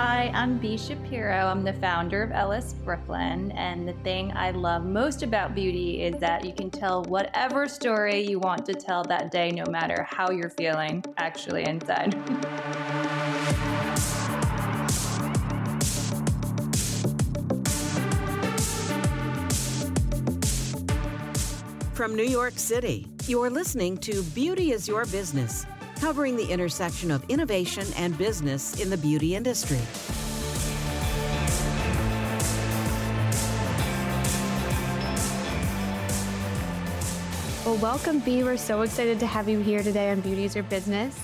Hi, I'm Bee Shapiro. I'm the founder of Ellis Brooklyn. And the thing I love most about beauty is that you can tell whatever story you want to tell that day, no matter how you're feeling actually inside. From New York City, you're listening to Beauty is Your Business covering the intersection of innovation and business in the beauty industry. Well, welcome, Bee. We're so excited to have you here today on Beauty is Your Business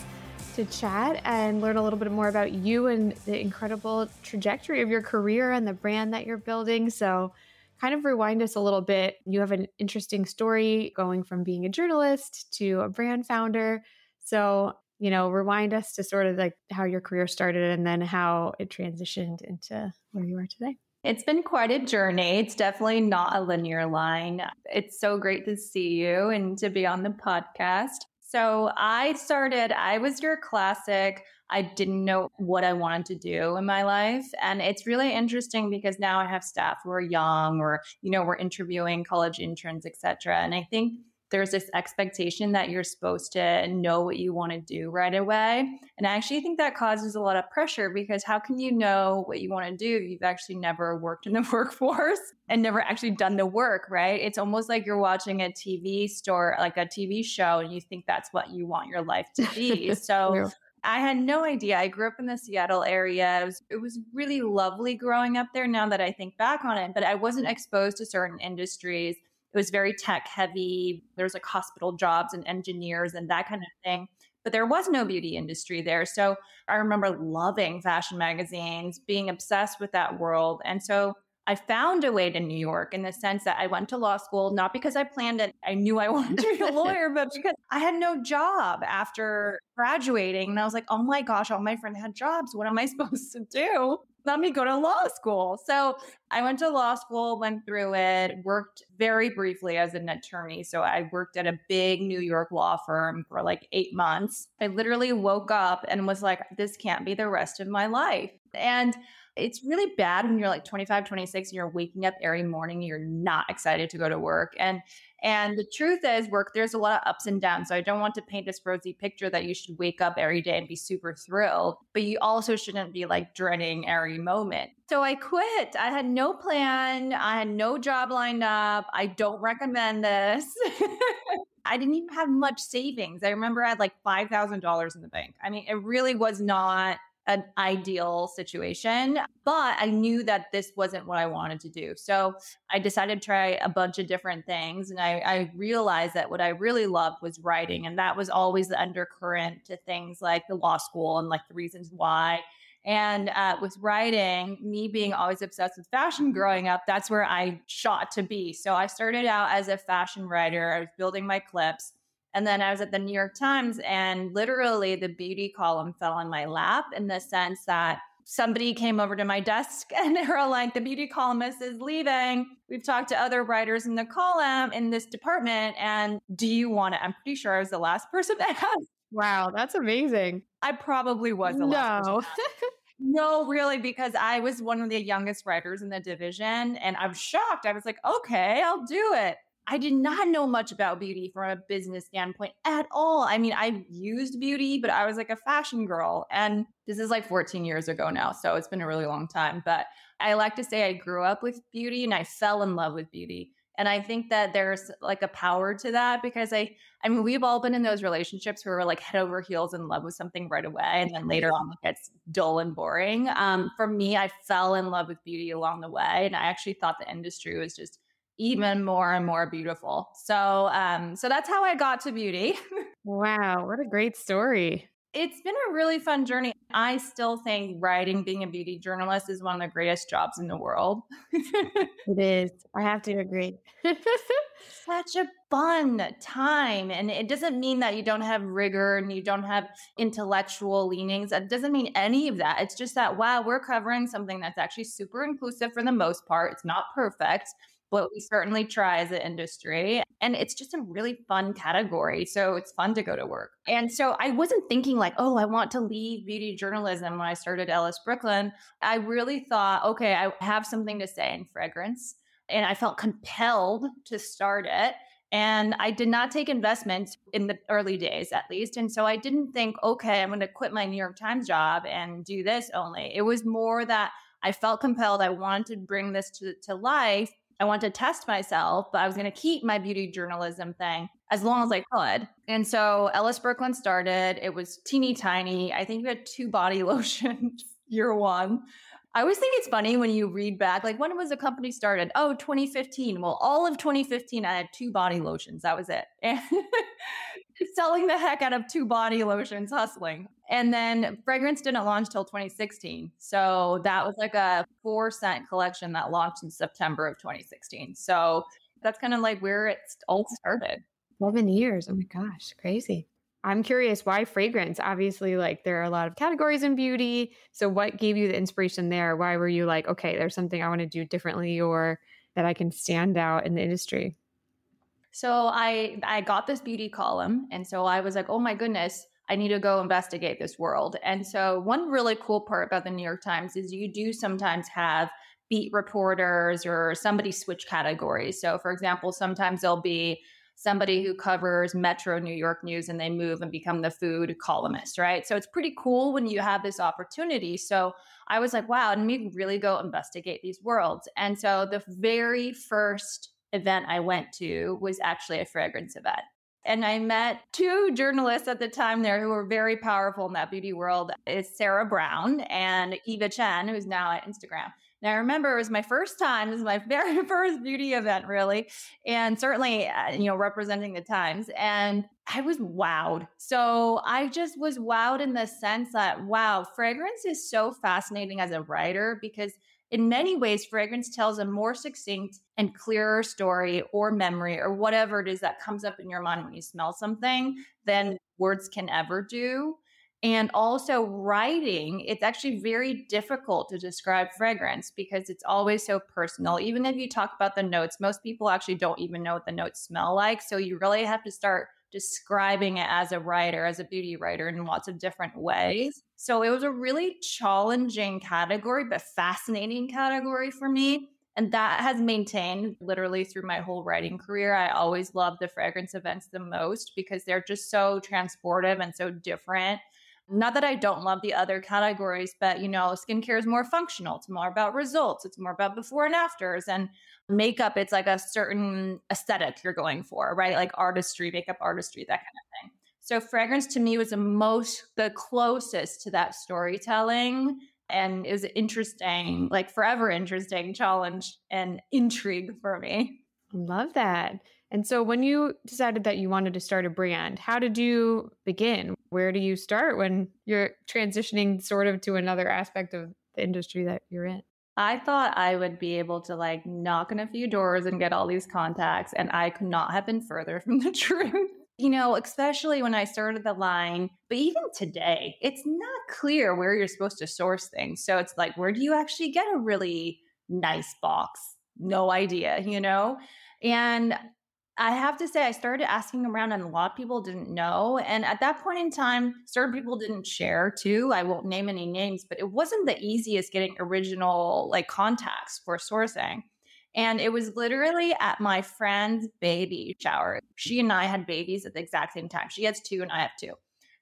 to chat and learn a little bit more about you and the incredible trajectory of your career and the brand that you're building. So, kind of rewind us a little bit. You have an interesting story going from being a journalist to a brand founder so, you know, rewind us to sort of like how your career started and then how it transitioned into where you are today. It's been quite a journey. It's definitely not a linear line. It's so great to see you and to be on the podcast. So I started, I was your classic. I didn't know what I wanted to do in my life. And it's really interesting because now I have staff who are young or, you know, we're interviewing college interns, etc. And I think there's this expectation that you're supposed to know what you want to do right away. And I actually think that causes a lot of pressure because how can you know what you want to do if you've actually never worked in the workforce and never actually done the work, right? It's almost like you're watching a TV store, like a TV show, and you think that's what you want your life to be. So I had no idea. I grew up in the Seattle area. It was, it was really lovely growing up there now that I think back on it, but I wasn't exposed to certain industries it was very tech heavy. There's like hospital jobs and engineers and that kind of thing. But there was no beauty industry there. So I remember loving fashion magazines, being obsessed with that world. And so I found a way to New York in the sense that I went to law school, not because I planned it, I knew I wanted to be a lawyer, but because I had no job after graduating. And I was like, oh my gosh, all my friends had jobs. What am I supposed to do? Let me go to law school. So I went to law school, went through it, worked very briefly as an attorney. So I worked at a big New York law firm for like eight months. I literally woke up and was like, this can't be the rest of my life. And it's really bad when you're like 25, 26 and you're waking up every morning, you're not excited to go to work. And and the truth is, work, there's a lot of ups and downs. So I don't want to paint this rosy picture that you should wake up every day and be super thrilled, but you also shouldn't be like dreading every moment. So I quit. I had no plan. I had no job lined up. I don't recommend this. I didn't even have much savings. I remember I had like $5,000 in the bank. I mean, it really was not an ideal situation, but I knew that this wasn't what I wanted to do. So I decided to try a bunch of different things. And I, I, realized that what I really loved was writing. And that was always the undercurrent to things like the law school and like the reasons why. And uh, with writing, me being always obsessed with fashion growing up, that's where I shot to be. So I started out as a fashion writer. I was building my clips. And then I was at the New York Times, and literally the beauty column fell on my lap in the sense that somebody came over to my desk and they were like, the beauty columnist is leaving. We've talked to other writers in the column in this department. And do you want to? I'm pretty sure I was the last person to ask. Wow, that's amazing. I probably was the last no. No, really, because I was one of the youngest writers in the division and I was shocked. I was like, okay, I'll do it. I did not know much about beauty from a business standpoint at all. I mean, I used beauty, but I was like a fashion girl. And this is like 14 years ago now. So it's been a really long time. But I like to say I grew up with beauty and I fell in love with beauty. And I think that there's like a power to that because I, I mean, we've all been in those relationships where we're like head over heels in love with something right away. And then later on, it gets dull and boring. Um, for me, I fell in love with beauty along the way. And I actually thought the industry was just even more and more beautiful. So um so that's how I got to beauty. wow, what a great story. It's been a really fun journey. I still think writing, being a beauty journalist is one of the greatest jobs in the world. it is. I have to agree. Such a fun time. And it doesn't mean that you don't have rigor and you don't have intellectual leanings. It doesn't mean any of that. It's just that, wow, we're covering something that's actually super inclusive for the most part. It's not perfect but we certainly try as an industry. And it's just a really fun category. So it's fun to go to work. And so I wasn't thinking like, oh, I want to leave beauty journalism when I started Ellis Brooklyn. I really thought, okay, I have something to say in fragrance. And I felt compelled to start it. And I did not take investments in the early days, at least. And so I didn't think, okay, I'm going to quit my New York Times job and do this only. It was more that I felt compelled. I wanted to bring this to, to life. I wanted to test myself, but I was going to keep my beauty journalism thing as long as I could. And so Ellis Brooklyn started. It was teeny tiny. I think we had two body lotions year one. I always think it's funny when you read back, like when was the company started? Oh, 2015. Well, all of 2015, I had two body lotions. That was it. And selling the heck out of two body lotions, hustling. And then fragrance didn't launch till 2016. So that was like a four scent collection that launched in September of 2016. So that's kind of like where it all started. 11 years. Oh my gosh, crazy. I'm curious why fragrance? Obviously, like there are a lot of categories in beauty. So, what gave you the inspiration there? Why were you like, okay, there's something I want to do differently or that I can stand out in the industry? So, I I got this beauty column, and so I was like, oh my goodness, I need to go investigate this world. And so, one really cool part about the New York Times is you do sometimes have beat reporters or somebody switch categories. So, for example, sometimes there'll be somebody who covers Metro New York news and they move and become the food columnist, right? So it's pretty cool when you have this opportunity. So I was like, wow, and me really go investigate these worlds. And so the very first event I went to was actually a fragrance event. And I met two journalists at the time there who were very powerful in that beauty world. It's Sarah Brown and Eva Chen, who's now at Instagram. And I remember it was my first time. This is my very first beauty event, really. And certainly, uh, you know, representing the Times. And I was wowed. So I just was wowed in the sense that, wow, fragrance is so fascinating as a writer because in many ways, fragrance tells a more succinct and clearer story or memory or whatever it is that comes up in your mind when you smell something than words can ever do. And also, writing, it's actually very difficult to describe fragrance because it's always so personal. Even if you talk about the notes, most people actually don't even know what the notes smell like. So, you really have to start describing it as a writer, as a beauty writer, in lots of different ways. So, it was a really challenging category, but fascinating category for me. And that has maintained literally through my whole writing career. I always love the fragrance events the most because they're just so transportive and so different not that I don't love the other categories, but you know, skincare is more functional. It's more about results. It's more about before and afters. And makeup, it's like a certain aesthetic you're going for, right? Like artistry, makeup artistry, that kind of thing. So fragrance to me was the most, the closest to that storytelling and is interesting, like forever interesting challenge and intrigue for me. Love that. And so when you decided that you wanted to start a brand, how did you begin? Where do you start when you're transitioning sort of to another aspect of the industry that you're in? I thought I would be able to like knock on a few doors and get all these contacts, and I could not have been further from the truth. You know, especially when I started the line, but even today, it's not clear where you're supposed to source things. So it's like, where do you actually get a really nice box? No idea, you know? And I have to say, I started asking around, and a lot of people didn't know. And at that point in time, certain people didn't share too. I won't name any names, but it wasn't the easiest getting original like contacts for sourcing. And it was literally at my friend's baby shower. She and I had babies at the exact same time. She has two, and I have two.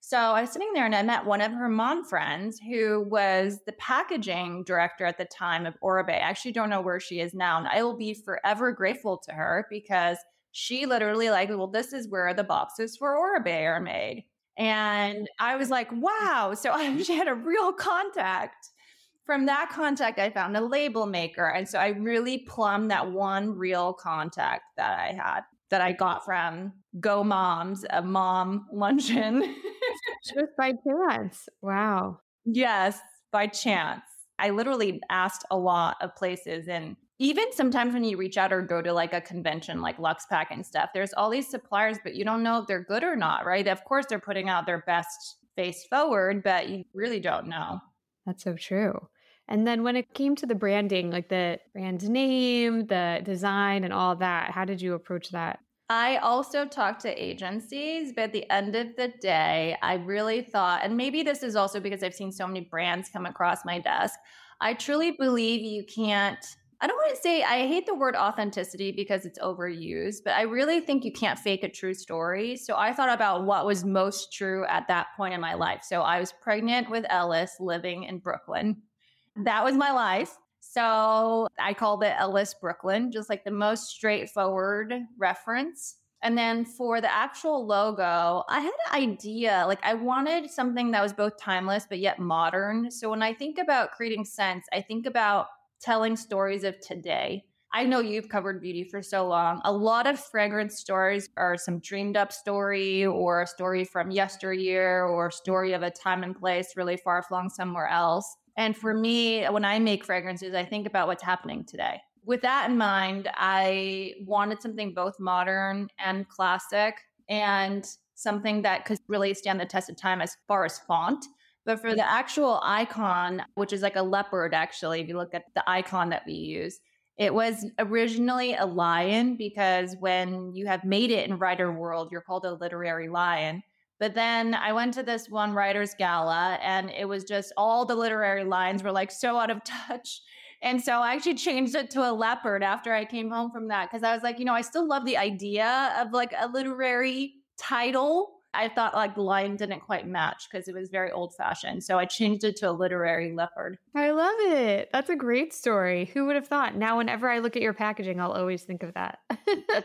So I was sitting there and I met one of her mom friends who was the packaging director at the time of Oribe. I actually don't know where she is now. And I will be forever grateful to her because she literally like, well, this is where the boxes for Oribe are made. And I was like, wow. So I, she had a real contact. From that contact, I found a label maker. And so I really plumbed that one real contact that I had that I got from Go Moms, a mom luncheon. Just by chance. Wow. Yes, by chance. I literally asked a lot of places and even sometimes when you reach out or go to like a convention like Luxe Pack and stuff, there's all these suppliers, but you don't know if they're good or not, right? Of course, they're putting out their best face forward, but you really don't know. That's so true. And then when it came to the branding, like the brand name, the design, and all that, how did you approach that? I also talked to agencies, but at the end of the day, I really thought, and maybe this is also because I've seen so many brands come across my desk, I truly believe you can't. I don't want to say I hate the word authenticity because it's overused, but I really think you can't fake a true story. So I thought about what was most true at that point in my life. So I was pregnant with Ellis living in Brooklyn. That was my life. So I called it Ellis Brooklyn, just like the most straightforward reference. And then for the actual logo, I had an idea. Like I wanted something that was both timeless but yet modern. So when I think about creating scents, I think about telling stories of today. I know you've covered beauty for so long. A lot of fragrance stories are some dreamed up story or a story from yesteryear or story of a time and place really far flung somewhere else. And for me, when I make fragrances, I think about what's happening today. With that in mind, I wanted something both modern and classic and something that could really stand the test of time as far as font. But for the actual icon, which is like a leopard, actually, if you look at the icon that we use, it was originally a lion because when you have made it in writer world, you're called a literary lion. But then I went to this one writers gala and it was just all the literary lines were like so out of touch. And so I actually changed it to a leopard after I came home from that because I was like, you know, I still love the idea of like a literary title. I thought like the lion didn't quite match because it was very old fashioned. So I changed it to a literary leopard. I love it. That's a great story. Who would have thought? Now, whenever I look at your packaging, I'll always think of that.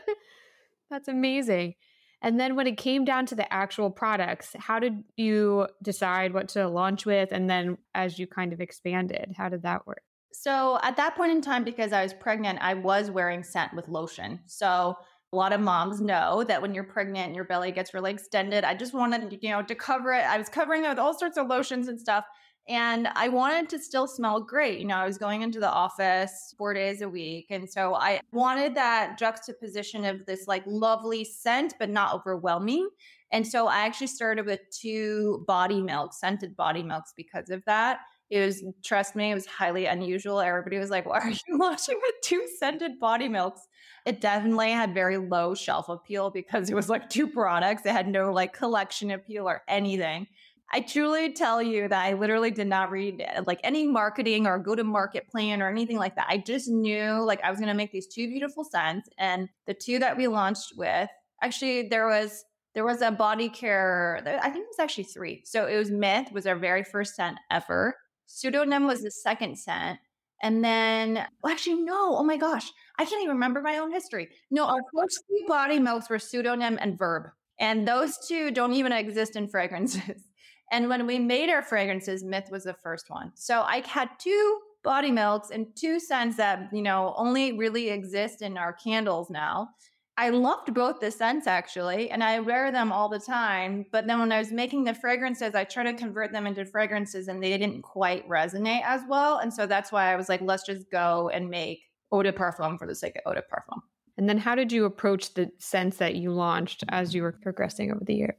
That's amazing. And then when it came down to the actual products, how did you decide what to launch with? And then as you kind of expanded, how did that work? So at that point in time, because I was pregnant, I was wearing scent with lotion. So a lot of moms know that when you're pregnant and your belly gets really extended, I just wanted, you know, to cover it. I was covering it with all sorts of lotions and stuff. And I wanted to still smell great. You know, I was going into the office four days a week. And so I wanted that juxtaposition of this like lovely scent, but not overwhelming. And so I actually started with two body milks, scented body milks because of that. It was, trust me, it was highly unusual. Everybody was like, why are you launching with two scented body milks? It definitely had very low shelf appeal because it was like two products. It had no like collection appeal or anything. I truly tell you that I literally did not read like any marketing or go to market plan or anything like that. I just knew like I was going to make these two beautiful scents and the two that we launched with actually there was there was a body care I think it was actually 3. So it was Myth was our very first scent ever. Pseudonym was the second scent and then well, actually no, oh my gosh, I can't even remember my own history. No, our first two body milks were pseudonym and verb. And those two don't even exist in fragrances. And when we made our fragrances, Myth was the first one. So I had two body milks and two scents that, you know, only really exist in our candles now. I loved both the scents actually, and I wear them all the time. But then when I was making the fragrances, I tried to convert them into fragrances and they didn't quite resonate as well. And so that's why I was like, let's just go and make eau de parfum for the sake of eau de parfum. And then how did you approach the scents that you launched as you were progressing over the year?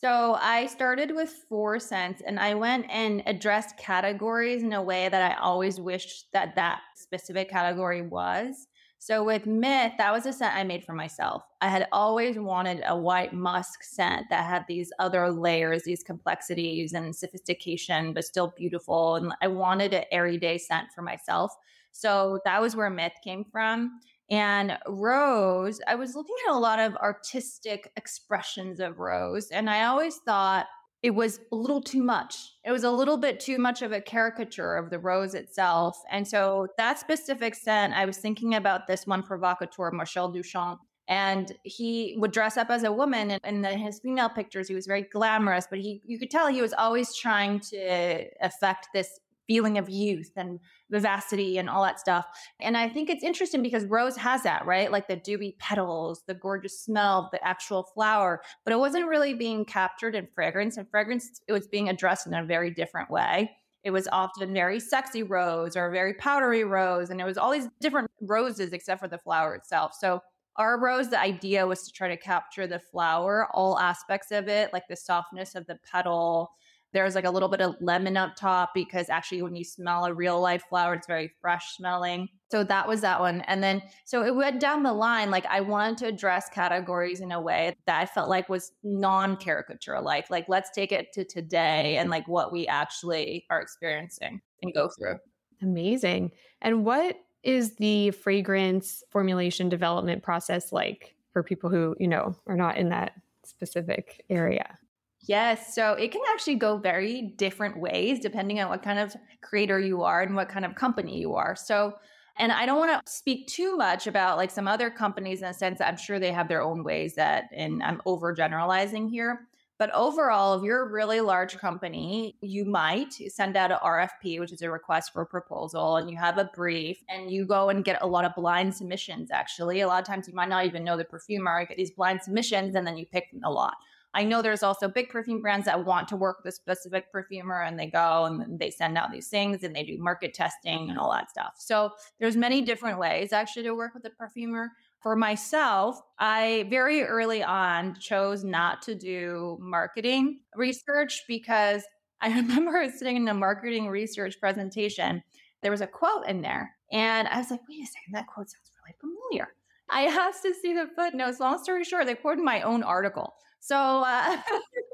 So I started with four scents and I went and addressed categories in a way that I always wished that that specific category was. So with Myth, that was a scent I made for myself. I had always wanted a white musk scent that had these other layers, these complexities and sophistication, but still beautiful. And I wanted an airy day scent for myself. So that was where Myth came from. And Rose, I was looking at a lot of artistic expressions of Rose, and I always thought it was a little too much. It was a little bit too much of a caricature of the rose itself. And so that specific scent, I was thinking about this one provocateur, Marcel Duchamp. And he would dress up as a woman, and in the, his female pictures, he was very glamorous. But he, you could tell he was always trying to affect this feeling of youth and vivacity and all that stuff. And I think it's interesting because Rose has that, right? Like the dewy petals, the gorgeous smell the actual flower, but it wasn't really being captured in fragrance. And fragrance, it was being addressed in a very different way. It was often very sexy rose or very powdery rose. And it was all these different roses except for the flower itself. So our rose, the idea was to try to capture the flower, all aspects of it, like the softness of the petal, There's like a little bit of lemon up top because actually, when you smell a real life flower, it's very fresh smelling. So that was that one. And then, so it went down the line. Like, I wanted to address categories in a way that I felt like was non caricature like. Like, let's take it to today and like what we actually are experiencing and go through. Amazing. And what is the fragrance formulation development process like for people who, you know, are not in that specific area? Yes. So it can actually go very different ways depending on what kind of creator you are and what kind of company you are. So, and I don't want to speak too much about like some other companies in a sense I'm sure they have their own ways that, and I'm overgeneralizing here. But overall, if you're a really large company, you might send out an RFP, which is a request for a proposal, and you have a brief and you go and get a lot of blind submissions. Actually, a lot of times you might not even know the perfumer, you get these blind submissions and then you pick a lot. I know there's also big perfume brands that want to work with a specific perfumer and they go and they send out these things and they do market testing and all that stuff. So there's many different ways actually to work with a perfumer. For myself, I very early on chose not to do marketing research because I remember sitting in a marketing research presentation. There was a quote in there, and I was like, wait a second, that quote sounds really familiar. I asked to see the footnotes. Long story short, they quoted my own article. So, uh,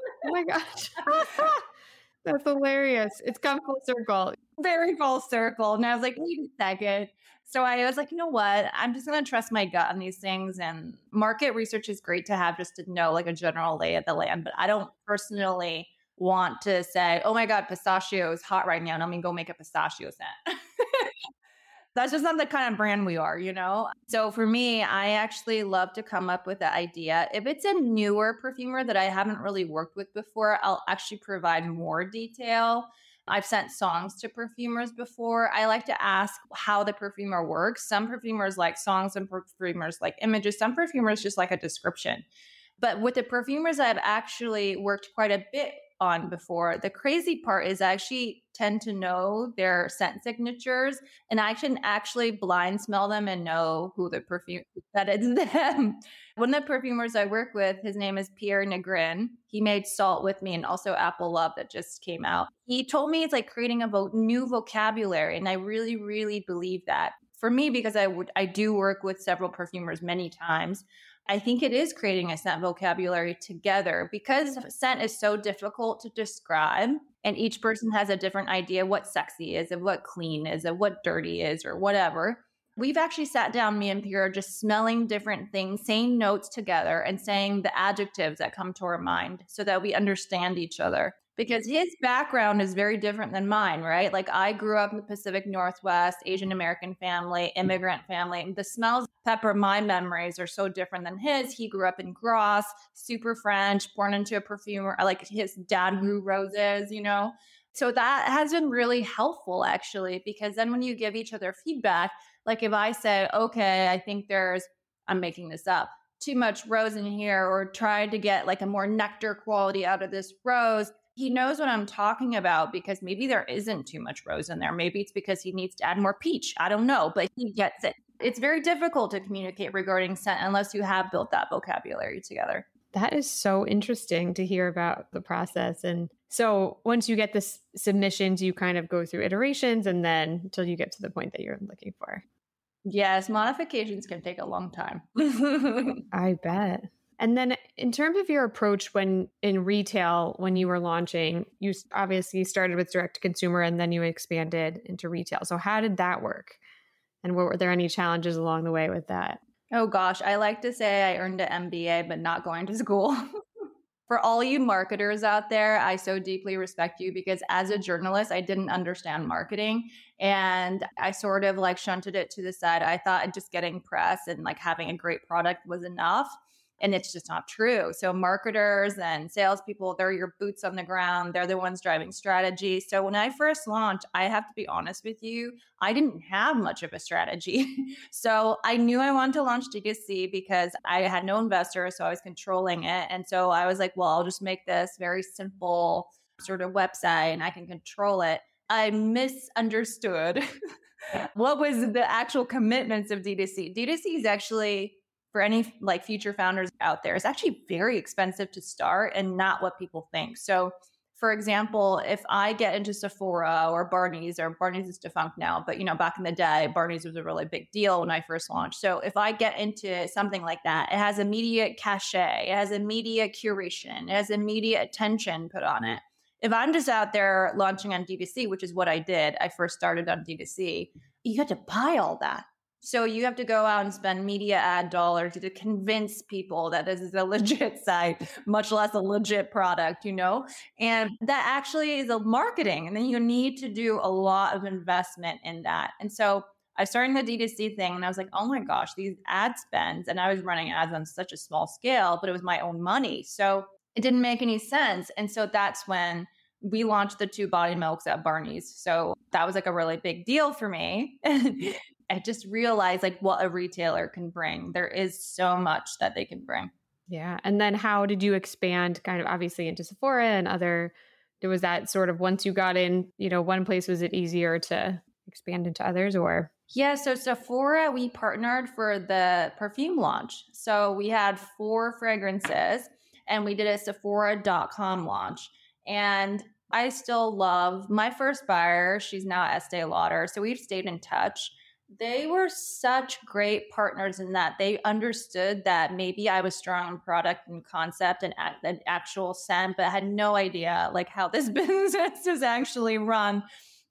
oh my gosh. That's hilarious. It's come full circle. Very full circle. And I was like, wait a second. So I was like, you know what? I'm just going to trust my gut on these things. And market research is great to have just to know like a general lay of the land. But I don't personally want to say, oh my God, pistachio is hot right now. Going to go make a pistachio scent. That's just not the kind of brand we are, you know? So for me, I actually love to come up with the idea. If it's a newer perfumer that I haven't really worked with before, I'll actually provide more detail. I've sent songs to perfumers before. I like to ask how the perfumer works. Some perfumers like songs, some perfumers like images, some perfumers just like a description. But with the perfumers I've actually worked quite a bit on before. The crazy part is I actually tend to know their scent signatures and I can actually blind smell them and know who the perfume that is them. One of the perfumers I work with, his name is Pierre Negrin. He made Salt with me and also Apple Love that just came out. He told me it's like creating a vo- new vocabulary and I really really believe that. For me because I would I do work with several perfumers many times. I think it is creating a scent vocabulary together because scent is so difficult to describe. And each mm-hmm. person has a different idea what sexy is, of what clean is, of what dirty is, or whatever. We've actually sat down, me and Pierre, just smelling different things, saying notes together, and saying the adjectives that come to our mind so that we understand each other because his background is very different than mine, right? Like I grew up in the Pacific Northwest, Asian American family, immigrant family. The smells pepper my memories are so different than his. He grew up in Grasse, super French, born into a perfumer. Like his dad grew roses, you know? So that has been really helpful actually, because then when you give each other feedback, like if I say, okay, I think there's, I'm making this up, too much rose in here, or trying to get like a more nectar quality out of this rose, he knows what I'm talking about because maybe there isn't too much rose in there. Maybe it's because he needs to add more peach. I don't know, but he gets it. It's very difficult to communicate regarding scent unless you have built that vocabulary together. That is so interesting to hear about the process. And so once you get this submissions, you kind of go through iterations and then until you get to the point that you're looking for. Yes, modifications can take a long time. I bet. And then, in terms of your approach when in retail, when you were launching, you obviously started with direct to consumer and then you expanded into retail. So, how did that work? And were there any challenges along the way with that? Oh, gosh. I like to say I earned an MBA, but not going to school. For all you marketers out there, I so deeply respect you because as a journalist, I didn't understand marketing and I sort of like shunted it to the side. I thought just getting press and like having a great product was enough. And it's just not true. So, marketers and salespeople, they're your boots on the ground. They're the ones driving strategy. So, when I first launched, I have to be honest with you, I didn't have much of a strategy. so, I knew I wanted to launch D2C because I had no investor. So, I was controlling it. And so, I was like, well, I'll just make this very simple sort of website and I can control it. I misunderstood what was the actual commitments of D2C. D2C is actually for any like future founders out there, it's actually very expensive to start and not what people think. So for example, if I get into Sephora or Barney's, or Barney's is defunct now, but you know, back in the day, Barney's was a really big deal when I first launched. So if I get into something like that, it has immediate cachet, it has immediate curation, it has immediate attention put on it. If I'm just out there launching on D2C, which is what I did, I first started on D2C, you have to buy all that. So you have to go out and spend media ad dollars to convince people that this is a legit site, much less a legit product, you know? And that actually is a marketing. And then you need to do a lot of investment in that. And so I started the D2C thing and I was like, oh my gosh, these ad spends. And I was running ads on such a small scale, but it was my own money. So it didn't make any sense. And so that's when we launched the two body milks at Barney's. So that was like a really big deal for me. I just realized like what a retailer can bring. There is so much that they can bring. Yeah. And then how did you expand kind of obviously into Sephora and other there? was that sort of once you got in, you know, one place was it easier to expand into others or yeah, so Sephora, we partnered for the perfume launch. So we had four fragrances and we did a Sephora.com launch. And I still love my first buyer. She's now Estee Lauder. So we've stayed in touch they were such great partners in that they understood that maybe I was strong in product and concept and, and actual scent, but had no idea like how this business is actually run.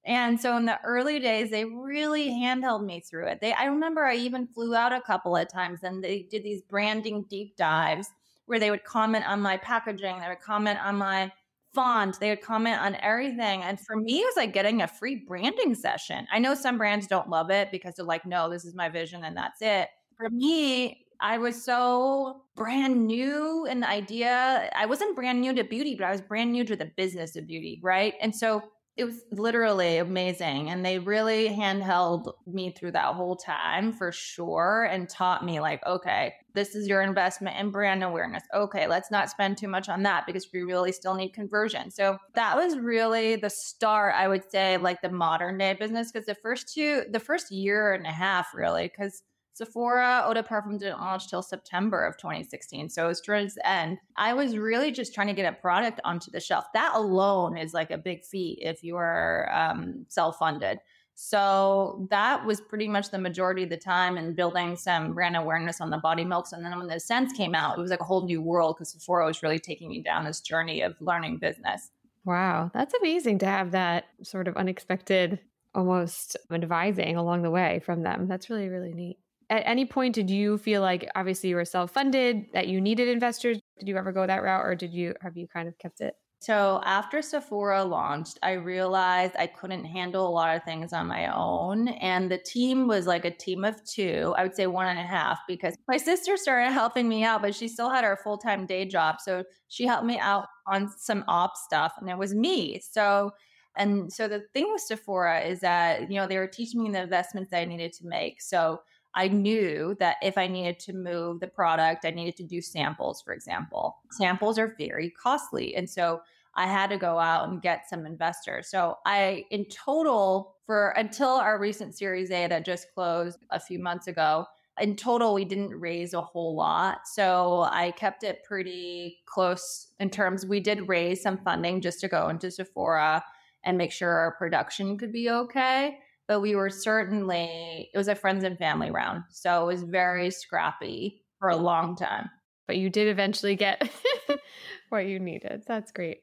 And so in the early days, they really handheld me through it. They, I remember I even flew out a couple of times and they did these branding deep dives where they would comment on my packaging, they would comment on my font. They would comment on everything. And for me, it was like getting a free branding session. I know some brands don't love it because they're like, no, this is my vision and that's it. For me, I was so brand new in the idea. I wasn't brand new to beauty, but I was brand new to the business of beauty, right? And so it was literally amazing. And they really handheld me through that whole time for sure and taught me, like, okay, this is your investment in brand awareness. Okay, let's not spend too much on that because we really still need conversion. So that was really the start, I would say, like the modern day business. Because the first two, the first year and a half, really, because Sephora Eau de Parfum didn't launch till September of 2016. So it was towards the end. I was really just trying to get a product onto the shelf. That alone is like a big feat if you are um, self funded. So that was pretty much the majority of the time in building some brand awareness on the body milks. And then when the scents came out, it was like a whole new world because Sephora was really taking me down this journey of learning business. Wow, that's amazing to have that sort of unexpected, almost advising along the way from them. That's really, really neat at any point did you feel like obviously you were self-funded that you needed investors did you ever go that route or did you have you kind of kept it so after Sephora launched, I realized I couldn't handle a lot of things on my own. And the team was like a team of two, I would say one and a half, because my sister started helping me out, but she still had her full time day job. So she helped me out on some op stuff, and it was me. So and so the thing with Sephora is that, you know, they were teaching me the investments that I needed to make. So I knew that if I needed to move the product, I needed to do samples, for example. Samples are very costly. And so I had to go out and get some investors. So I, in total, for until our recent Series A that just closed a few months ago, in total, we didn't raise a whole lot. So I kept it pretty close in terms, we did raise some funding just to go into Sephora and make sure our production could be okay but we were certainly it was a friends and family round so it was very scrappy for a long time but you did eventually get what you needed that's great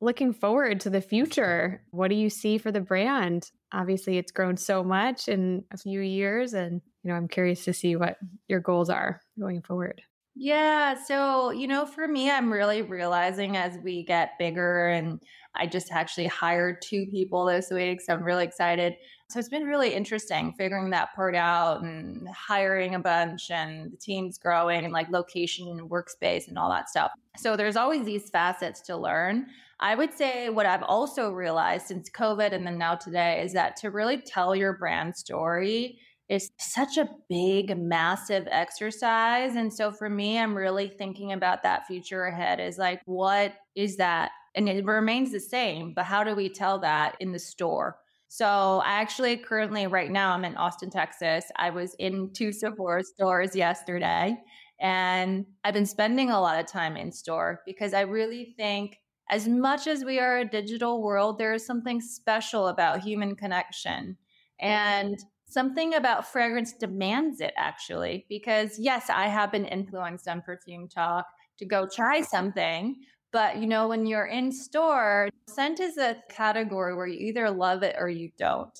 looking forward to the future what do you see for the brand obviously it's grown so much in a few years and you know i'm curious to see what your goals are going forward yeah. So, you know, for me, I'm really realizing as we get bigger, and I just actually hired two people this week. So I'm really excited. So it's been really interesting figuring that part out and hiring a bunch and the team's growing and like location and workspace and all that stuff. So there's always these facets to learn. I would say what I've also realized since COVID and then now today is that to really tell your brand story, is such a big, massive exercise. And so for me, I'm really thinking about that future ahead is like, what is that? And it remains the same, but how do we tell that in the store? So I actually currently right now I'm in Austin, Texas. I was in two Sephora stores yesterday and I've been spending a lot of time in store because I really think as much as we are a digital world, there is something special about human connection. And something about fragrance demands it actually, because yes, I have been influenced on PerfumeTok to go try something. But you know, when you're in store, scent is a category where you either love it or you don't.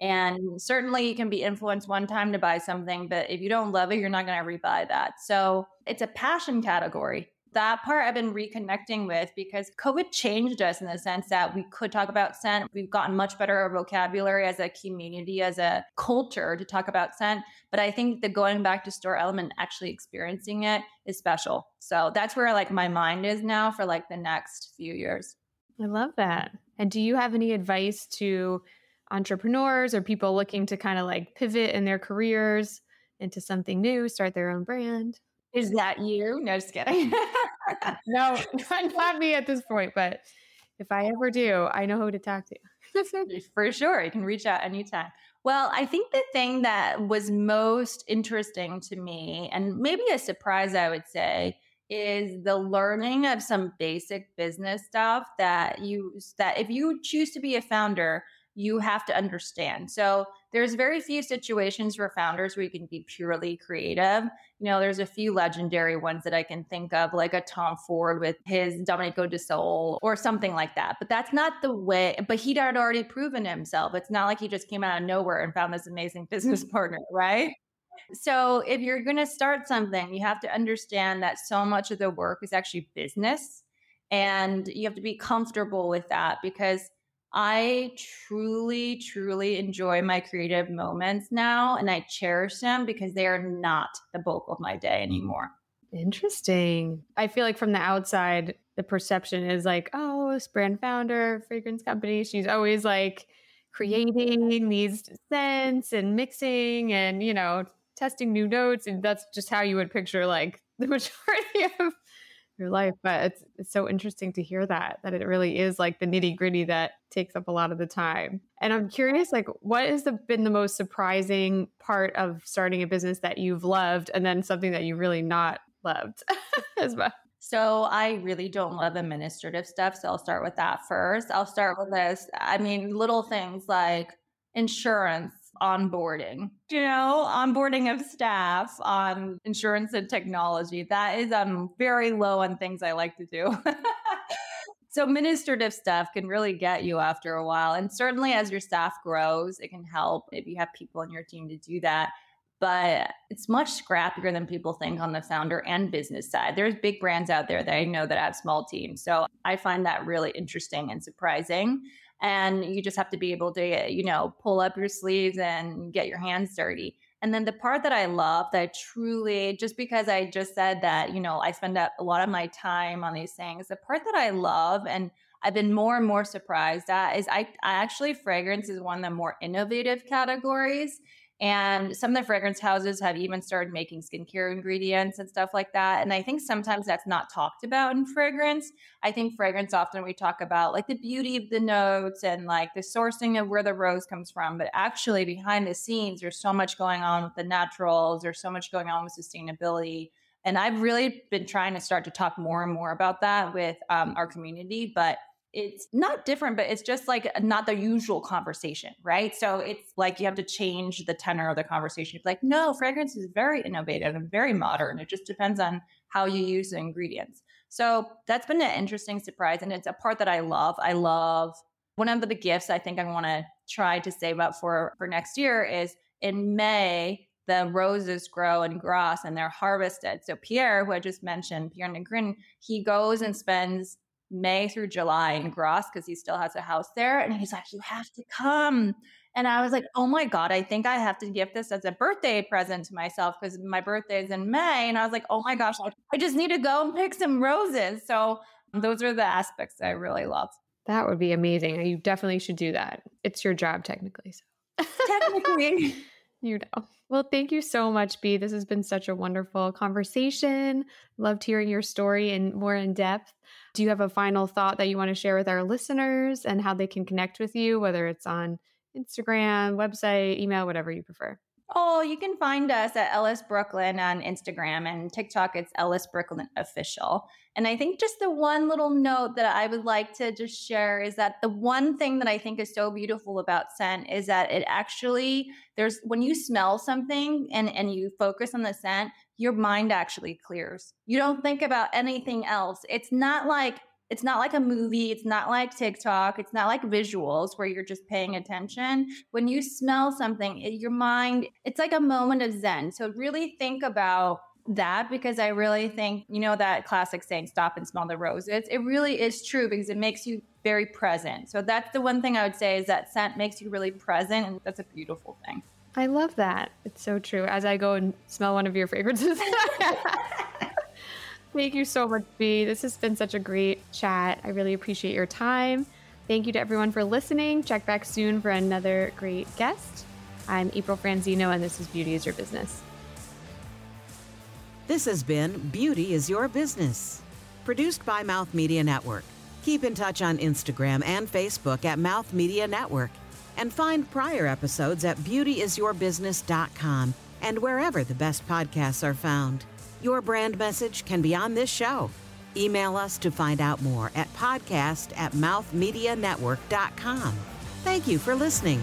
And certainly you can be influenced one time to buy something, but if you don't love it, you're not going to rebuy that. So it's a passion category that part I've been reconnecting with because COVID changed us in the sense that we could talk about scent. We've gotten much better vocabulary as a community, as a culture to talk about scent. But I think the going back to store element, actually experiencing it is special. So that's where like my mind is now for like the next few years. I love that. And do you have any advice to entrepreneurs or people looking to kind of like pivot in their careers into something new, start their own brand? Is that you? No, just kidding. no, not me at this point, but if I ever do, I know who to talk to. For sure. You can reach out anytime. Well, I think the thing that was most interesting to me, and maybe a surprise, I would say, is the learning of some basic business stuff that you that if you choose to be a founder, you have to understand. So there's very few situations for founders where you can be purely creative. You know, there's a few legendary ones that I can think of, like a Tom Ford with his Domenico De Sole or something like that. But that's not the way, but he'd had already proven himself. It's not like he just came out of nowhere and found this amazing business partner, right? So if you're going to start something, you have to understand that so much of the work is actually business. And you have to be comfortable with that because I truly, truly enjoy my creative moments now and I cherish them because they are not the bulk of my day mm-hmm. anymore. Interesting. I feel like from the outside, the perception is like, oh, this brand founder, fragrance company, she's always like creating these scents and mixing and, you know, testing new notes. And that's just how you would picture like the majority of your life but it's it's so interesting to hear that that it really is like the nitty gritty that takes up a lot of the time and i'm curious like what has the, been the most surprising part of starting a business that you've loved and then something that you really not loved as well so I really don't love administrative stuff. So I'll start with that first. I'll start with this. I mean, little things like insurance onboarding, you know, onboarding of staff on insurance and technology. That is um very low on things I like to do. so administrative stuff can really get you after a while. And certainly as your staff grows, it can help if you have people on your team to do that. But it's much scrappier than people think on the founder and business side. There's big brands out there that I know that have small teams. So I find that really interesting and surprising and you just have to be able to you know pull up your sleeves and get your hands dirty. And then the part that i love that I truly just because i just said that you know i spend a lot of my time on these things the part that i love and i've been more and more surprised at is i, I actually fragrance is one of the more innovative categories and some of the fragrance houses have even started making skincare ingredients and stuff like that. And I think sometimes that's not talked about in fragrance. I think fragrance often we talk about like the beauty of the notes and like the sourcing of where the rose comes from. But actually, behind the scenes, there's so much going on with the naturals, there's so much going on with sustainability. And I've really been trying to start to talk more and more about that with um, our community. But it's not different, but it's just like not the usual conversation, right? So it's like you have to change the tenor of the conversation. It's like, no, fragrance is very innovative and very modern. It just depends on how you use the ingredients. So that's been an interesting surprise. And it's a part that I love. I love one of the gifts I think I want to try to save up for for next year is in May, the roses grow in Grasse and they're harvested. So Pierre, who I just mentioned, Pierre Negrin, he goes and spends May through July in Grasse because he still has a house there. And he's like, You have to come. And I was like, Oh my God, I think I have to give this as a birthday present to myself because my birthday is in May. And I was like, Oh my gosh, I just need to go and pick some roses. So those are the aspects I really love. That would be amazing. You definitely should do that. It's your job, technically. So. technically. you know. Well, thank you so much, Bee. This has been such a wonderful conversation. Loved hearing your story and more in depth. Do you have a final thought that you want to share with our listeners and how they can connect with you, whether it's on Instagram, website, email, whatever you prefer? Oh, you can find us at Ellis Brooklyn on Instagram and TikTok. It's Ellis Brooklyn Official. And I think just the one little note that I would like to just share is that the one thing that I think is so beautiful about scent is that it actually, there's when you smell something and, and you focus on the scent, your mind actually clears. You don't think about anything else. It's not like it's not like a movie. It's not like TikTok. It's not like visuals where you're just paying attention. When you smell something, it, your mind, it's like a moment of Zen. So really think about that because I really think, you know, that classic saying, stop and smell the roses. It really is true because it makes you very present. So that's the one thing I would say is that scent makes you really present. And that's a beautiful thing. I love that. It's so true. As I go and smell one of your fragrances. Thank you so much, Bee. This has been such a great chat. I really appreciate your time. Thank you to everyone for listening. Check back soon for another great guest. I'm April Franzino, and this is Beauty is Your Business. This has been Beauty is Your Business, produced by Mouth Media Network. Keep in touch on Instagram and Facebook at Mouth Media Network, and find prior episodes at beautyisyourbusiness.com and wherever the best podcasts are found. Your brand message can be on this show. Email us to find out more at podcast at mouthmedianetwork.com. Thank you for listening.